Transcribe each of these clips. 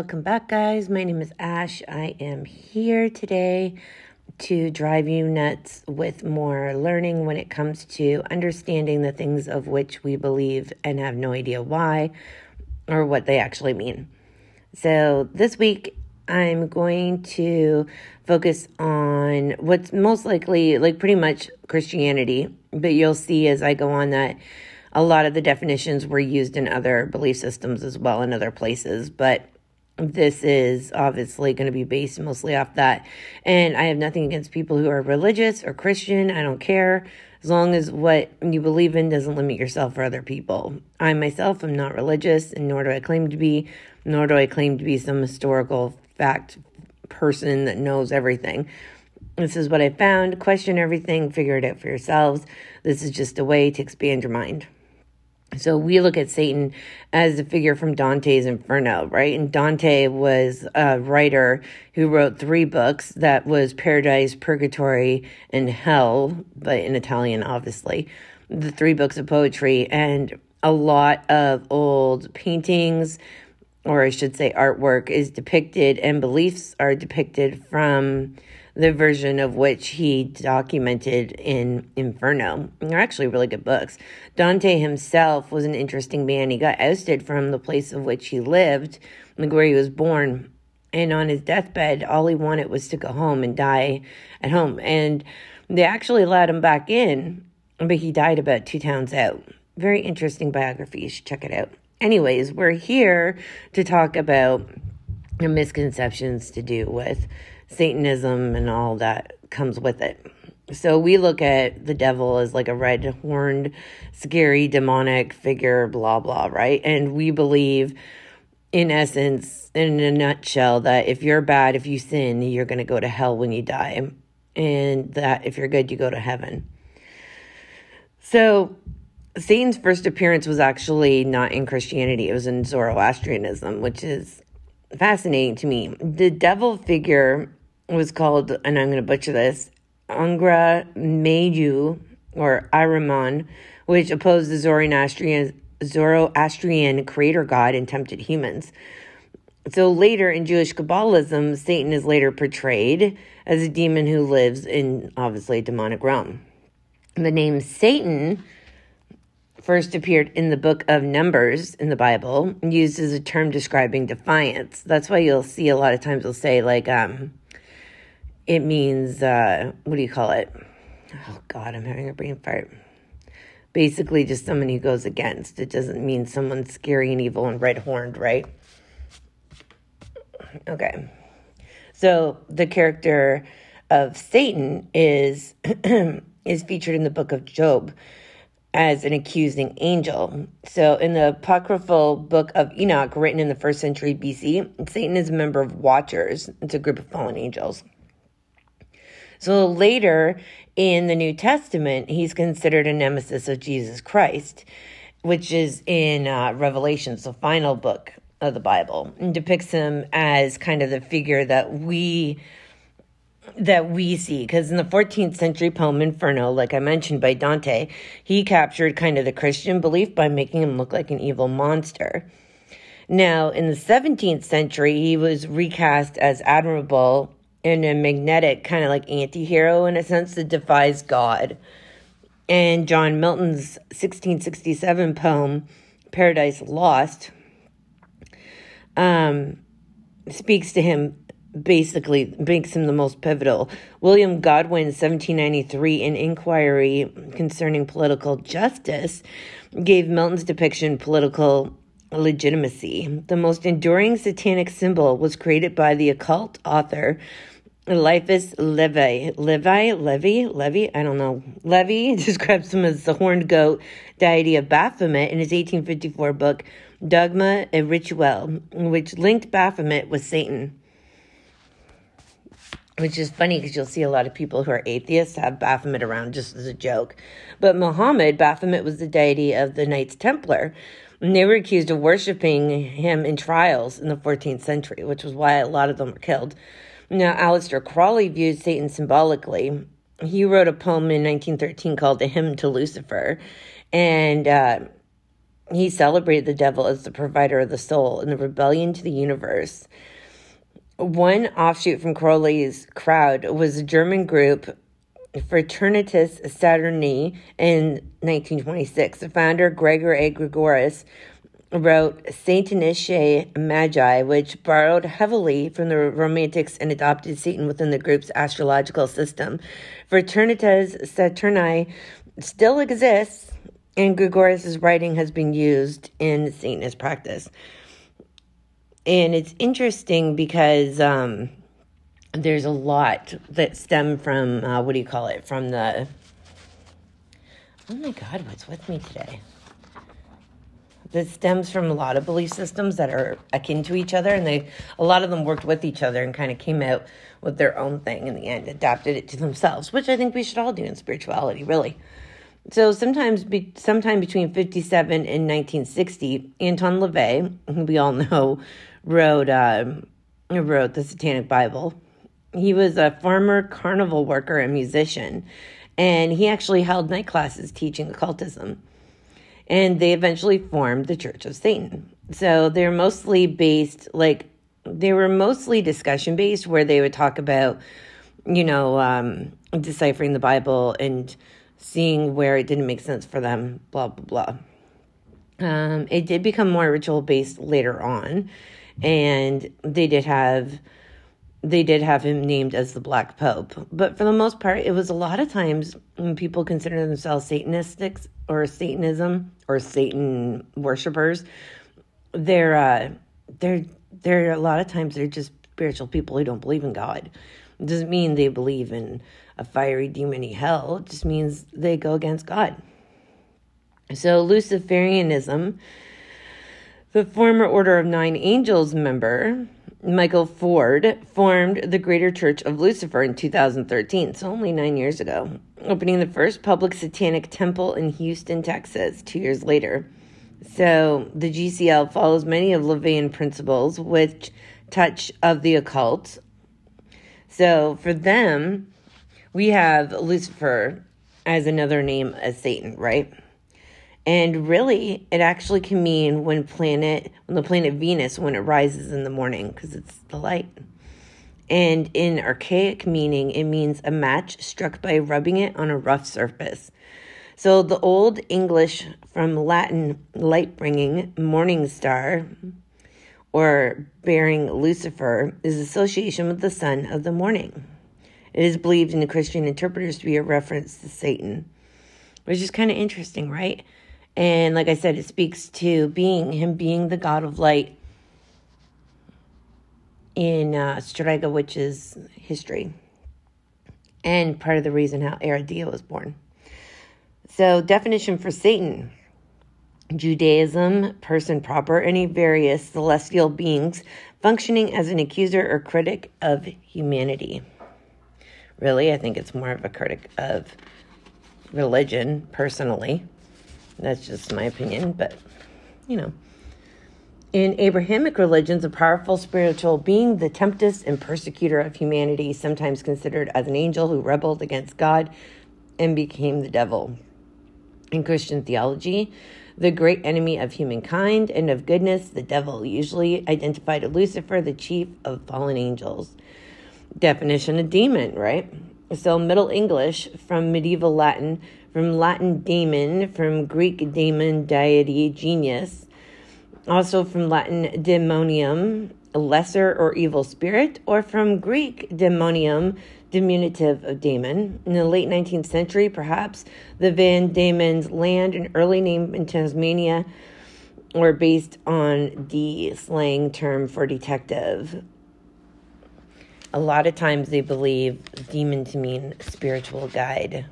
Welcome back, guys. My name is Ash. I am here today to drive you nuts with more learning when it comes to understanding the things of which we believe and have no idea why or what they actually mean. So, this week I'm going to focus on what's most likely, like pretty much Christianity, but you'll see as I go on that a lot of the definitions were used in other belief systems as well in other places. But this is obviously going to be based mostly off that. And I have nothing against people who are religious or Christian. I don't care. As long as what you believe in doesn't limit yourself or other people. I myself am not religious, and nor do I claim to be, nor do I claim to be some historical fact person that knows everything. This is what I found. Question everything, figure it out for yourselves. This is just a way to expand your mind. So we look at Satan as a figure from Dante's Inferno, right? And Dante was a writer who wrote three books that was Paradise, Purgatory, and Hell, but in Italian, obviously. The three books of poetry and a lot of old paintings, or I should say artwork, is depicted and beliefs are depicted from the version of which he documented in Inferno. They're actually really good books. Dante himself was an interesting man. He got ousted from the place of which he lived, like where he was born. And on his deathbed, all he wanted was to go home and die at home. And they actually let him back in, but he died about two towns out. Very interesting biography. You should check it out. Anyways, we're here to talk about misconceptions to do with Satanism and all that comes with it. So we look at the devil as like a red horned, scary, demonic figure, blah, blah, right? And we believe, in essence, in a nutshell, that if you're bad, if you sin, you're going to go to hell when you die. And that if you're good, you go to heaven. So Satan's first appearance was actually not in Christianity, it was in Zoroastrianism, which is fascinating to me. The devil figure was called, and I'm going to butcher this, Angra Mainyu or Ahriman, which opposed the Zoroastrian, Zoroastrian creator god and tempted humans. So later in Jewish Kabbalism, Satan is later portrayed as a demon who lives in obviously a demonic realm. The name Satan first appeared in the book of Numbers in the Bible, used as a term describing defiance. That's why you'll see a lot of times they'll say like um it means uh, what do you call it? Oh God, I'm having a brain fart. Basically, just someone who goes against. It doesn't mean someone scary and evil and red horned, right? Okay. So the character of Satan is is featured in the book of Job as an accusing angel. So in the apocryphal book of Enoch, written in the first century BC, Satan is a member of Watchers. It's a group of fallen angels. So later in the New Testament, he's considered a nemesis of Jesus Christ, which is in uh, Revelations, the final book of the Bible, and depicts him as kind of the figure that we that we see. Because in the 14th century poem inferno like i mentioned by dante he captured kind of the christian belief by making him look like an evil monster. Now in the 17th century he was recast as admirable and a magnetic kind of like anti-hero in a sense that defies God. And John Milton's 1667 poem, Paradise Lost, um, speaks to him basically makes him the most pivotal. William Godwin, 1793, an inquiry concerning political justice, gave Milton's depiction political legitimacy. The most enduring satanic symbol was created by the occult author Eliphas Levi. Levi? Levy? Levy? I don't know. Levy describes him as the horned goat deity of Baphomet in his 1854 book, Dogma et Rituel, which linked Baphomet with Satan. Which is funny because you'll see a lot of people who are atheists have Baphomet around just as a joke. But Muhammad, Baphomet was the deity of the Knights Templar. And they were accused of worshiping him in trials in the 14th century, which was why a lot of them were killed. Now, Aleister Crowley viewed Satan symbolically. He wrote a poem in 1913 called A Hymn to Lucifer, and uh, he celebrated the devil as the provider of the soul and the rebellion to the universe. One offshoot from Crowley's crowd was a German group, Fraternitas Saturni, in 1926. The founder, Gregor A. Gregorius, wrote Saint Satanische Magi, which borrowed heavily from the Romantics and adopted Satan within the group's astrological system. Fraternitas Saturni still exists, and Gregorius's writing has been used in Satanist practice. And it's interesting because um, there's a lot that stem from, uh, what do you call it, from the. Oh my God, what's with me today? That stems from a lot of belief systems that are akin to each other and they a lot of them worked with each other and kind of came out with their own thing in the end adapted it to themselves which i think we should all do in spirituality really. So sometimes be, sometime between 57 and 1960 anton lavey who we all know wrote uh, wrote the satanic bible. He was a farmer carnival worker and musician and he actually held night classes teaching occultism and they eventually formed the Church of Satan. So they're mostly based, like, they were mostly discussion based, where they would talk about, you know, um, deciphering the Bible and seeing where it didn't make sense for them, blah, blah, blah. Um, it did become more ritual based later on, and they did have they did have him named as the Black Pope. But for the most part, it was a lot of times when people consider themselves Satanistics or Satanism or Satan worshippers, they're uh, they're they're a lot of times they're just spiritual people who don't believe in God. It doesn't mean they believe in a fiery demony hell. It just means they go against God. So Luciferianism, the former Order of Nine Angels member, Michael Ford formed the Greater Church of Lucifer in 2013, so only nine years ago, opening the first public satanic temple in Houston, Texas, two years later. So the GCL follows many of LaVeyan principles, which touch of the occult. So for them, we have Lucifer as another name as Satan, right? And really, it actually can mean when planet, when the planet Venus, when it rises in the morning, because it's the light. And in archaic meaning, it means a match struck by rubbing it on a rough surface. So the old English from Latin light bringing morning star or bearing Lucifer is association with the sun of the morning. It is believed in the Christian interpreters to be a reference to Satan, which is kind of interesting, right? And like I said, it speaks to being him being the God of light in uh, Strega, which is history, and part of the reason how Aradia was born. So, definition for Satan Judaism, person proper, any various celestial beings functioning as an accuser or critic of humanity. Really, I think it's more of a critic of religion, personally. That's just my opinion, but you know. In Abrahamic religions, a powerful spiritual being, the temptress and persecutor of humanity, sometimes considered as an angel who rebelled against God and became the devil. In Christian theology, the great enemy of humankind and of goodness, the devil, usually identified as Lucifer, the chief of fallen angels. Definition of demon, right? So, Middle English from medieval Latin from Latin daemon, from Greek daemon, deity, genius, also from Latin demonium, lesser or evil spirit, or from Greek demonium, diminutive of daemon. In the late 19th century, perhaps the Van Diemen's Land, an early name in Tasmania, were based on the slang term for detective. A lot of times they believe demon to mean spiritual guide.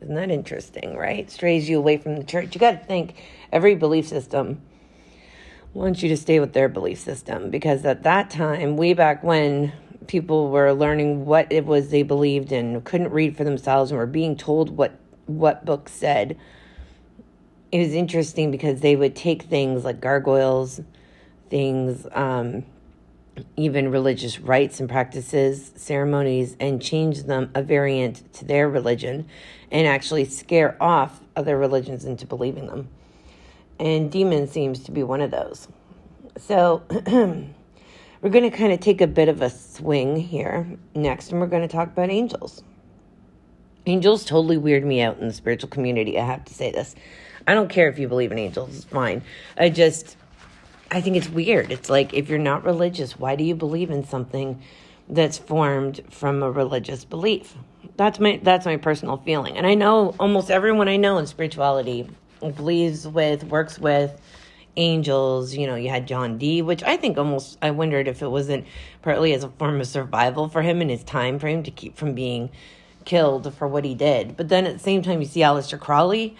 Isn't that interesting, right? Strays you away from the church. You got to think every belief system wants you to stay with their belief system because at that time, way back when people were learning what it was they believed and couldn't read for themselves and were being told what what books said, it was interesting because they would take things like gargoyles, things, um, even religious rites and practices, ceremonies, and change them a variant to their religion and actually scare off other religions into believing them. And demon seems to be one of those. So we're going to kind of take a bit of a swing here next, and we're going to talk about angels. Angels totally weird me out in the spiritual community. I have to say this. I don't care if you believe in angels, it's fine. I just, I think it's weird. It's like if you're not religious, why do you believe in something that's formed from a religious belief? That's my that's my personal feeling. And I know almost everyone I know in spirituality believes with, works with angels. You know, you had John Dee, which I think almost I wondered if it wasn't partly as a form of survival for him in his time frame to keep from being killed for what he did. But then at the same time, you see Aleister Crowley,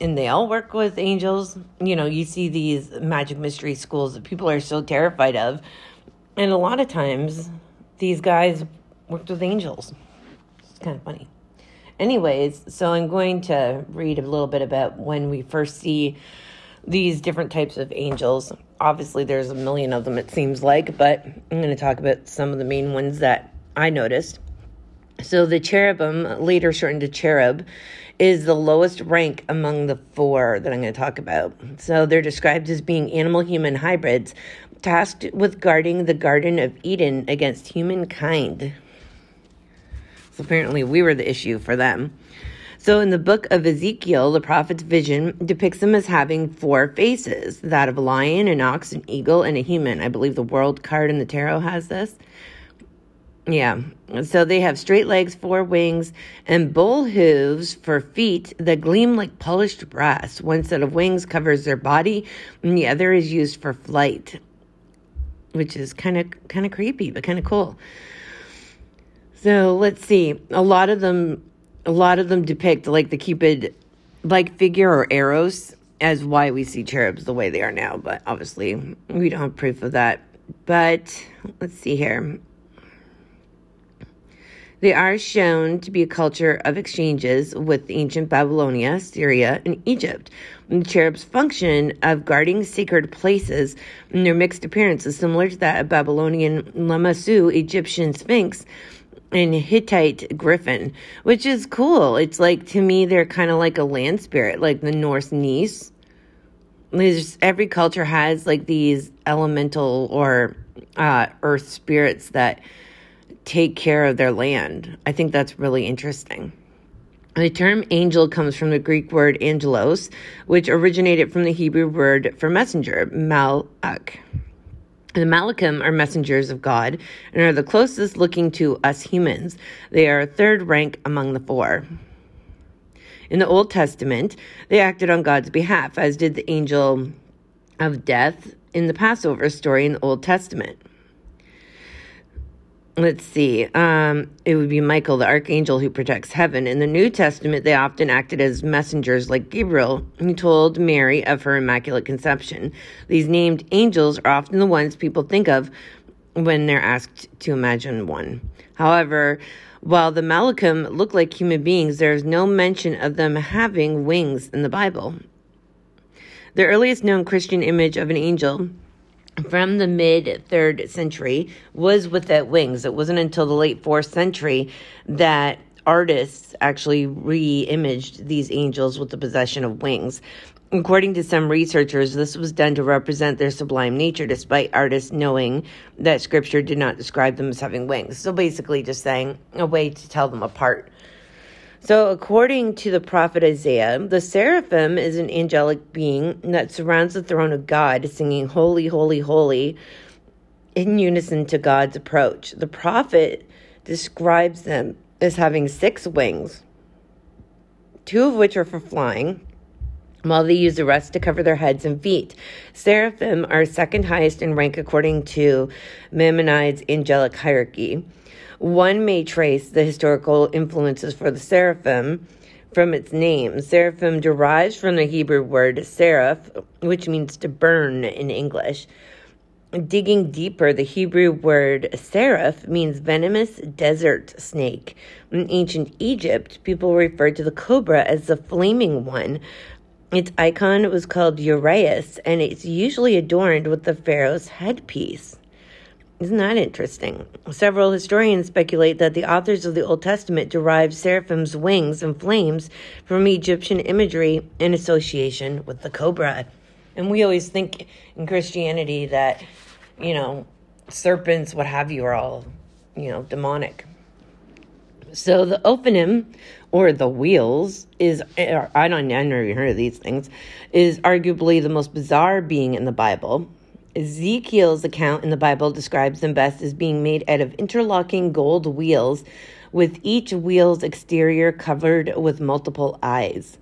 and they all work with angels. You know, you see these magic mystery schools that people are so terrified of. And a lot of times, these guys worked with angels. It's kind of funny. Anyways, so I'm going to read a little bit about when we first see these different types of angels. Obviously, there's a million of them, it seems like, but I'm going to talk about some of the main ones that I noticed. So, the cherubim, later shortened to cherub, is the lowest rank among the four that I'm going to talk about. So they're described as being animal human hybrids tasked with guarding the Garden of Eden against humankind. So apparently, we were the issue for them. So, in the book of Ezekiel, the prophet's vision depicts them as having four faces that of a lion, an ox, an eagle, and a human. I believe the world card in the tarot has this. Yeah. So they have straight legs, four wings, and bull hooves for feet that gleam like polished brass. One set of wings covers their body, and the other is used for flight, which is kind of kind of creepy, but kind of cool. So let's see. A lot of them, a lot of them depict like the cupid like figure or arrows as why we see cherubs the way they are now. But obviously, we don't have proof of that. But let's see here. They are shown to be a culture of exchanges with ancient Babylonia, Syria, and Egypt. The cherubs' function of guarding sacred places and their mixed appearance is similar to that of Babylonian Lamassu, Egyptian Sphinx, and Hittite Griffin, which is cool. It's like, to me, they're kind of like a land spirit, like the Norse Nis. There's, every culture has like these elemental or uh, earth spirits that take care of their land. I think that's really interesting. The term angel comes from the Greek word angelos, which originated from the Hebrew word for messenger, malach. The malachim are messengers of God and are the closest looking to us humans. They are third rank among the four. In the Old Testament, they acted on God's behalf, as did the angel of death in the Passover story in the Old Testament let's see, um, it would be Michael, the archangel who protects heaven. In the New Testament, they often acted as messengers like Gabriel, who told Mary of her immaculate conception. These named angels are often the ones people think of when they're asked to imagine one. However, while the Malachim look like human beings, there's no mention of them having wings in the Bible. The earliest known Christian image of an angel from the mid third century was without wings. It wasn't until the late fourth century that artists actually re imaged these angels with the possession of wings. According to some researchers, this was done to represent their sublime nature, despite artists knowing that scripture did not describe them as having wings. So basically, just saying a way to tell them apart. So, according to the prophet Isaiah, the seraphim is an angelic being that surrounds the throne of God, singing, Holy, Holy, Holy, in unison to God's approach. The prophet describes them as having six wings, two of which are for flying, while they use the rest to cover their heads and feet. Seraphim are second highest in rank according to Maimonides' angelic hierarchy. One may trace the historical influences for the seraphim from its name. Seraphim derives from the Hebrew word seraph, which means to burn in English. Digging deeper, the Hebrew word seraph means venomous desert snake. In ancient Egypt, people referred to the cobra as the flaming one. Its icon was called Uraeus, and it's usually adorned with the pharaoh's headpiece. Isn't that interesting? Several historians speculate that the authors of the Old Testament derived seraphim's wings and flames from Egyptian imagery in association with the cobra. And we always think in Christianity that, you know, serpents, what have you, are all, you know, demonic. So the Ophanim, or the wheels, is I don't know, I never even heard of these things, is arguably the most bizarre being in the Bible. Ezekiel's account in the Bible describes them best as being made out of interlocking gold wheels, with each wheel's exterior covered with multiple eyes.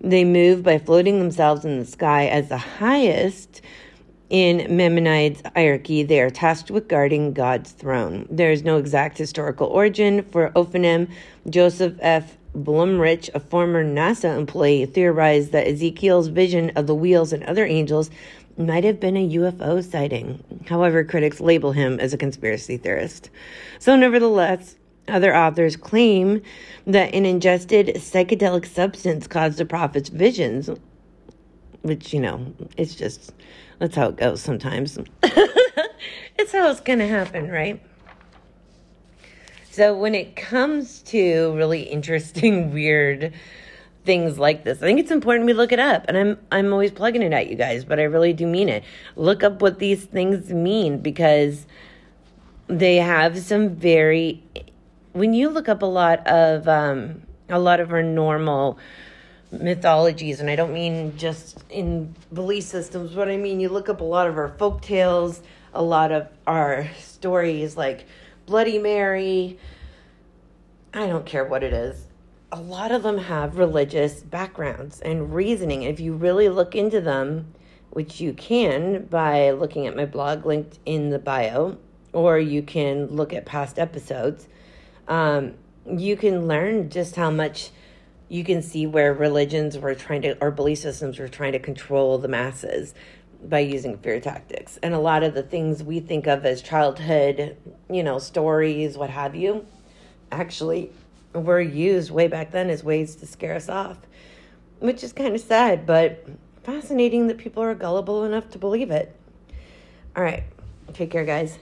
They move by floating themselves in the sky as the highest in Maimonides' hierarchy. They are tasked with guarding God's throne. There is no exact historical origin for Ophanim. Joseph F. Blumrich, a former NASA employee, theorized that Ezekiel's vision of the wheels and other angels might have been a UFO sighting. However, critics label him as a conspiracy theorist. So, nevertheless, other authors claim that an ingested psychedelic substance caused the prophet's visions, which, you know, it's just, that's how it goes sometimes. it's how it's going to happen, right? So, when it comes to really interesting, weird, things like this. I think it's important we look it up. And I'm I'm always plugging it at you guys, but I really do mean it. Look up what these things mean because they have some very when you look up a lot of um a lot of our normal mythologies and I don't mean just in belief systems, but I mean you look up a lot of our folk tales, a lot of our stories like Bloody Mary, I don't care what it is a lot of them have religious backgrounds and reasoning. If you really look into them, which you can by looking at my blog linked in the bio, or you can look at past episodes, um, you can learn just how much you can see where religions were trying to, or belief systems were trying to control the masses by using fear tactics. And a lot of the things we think of as childhood, you know, stories, what have you, actually were used way back then as ways to scare us off, which is kind of sad, but fascinating that people are gullible enough to believe it. All right, take care, guys.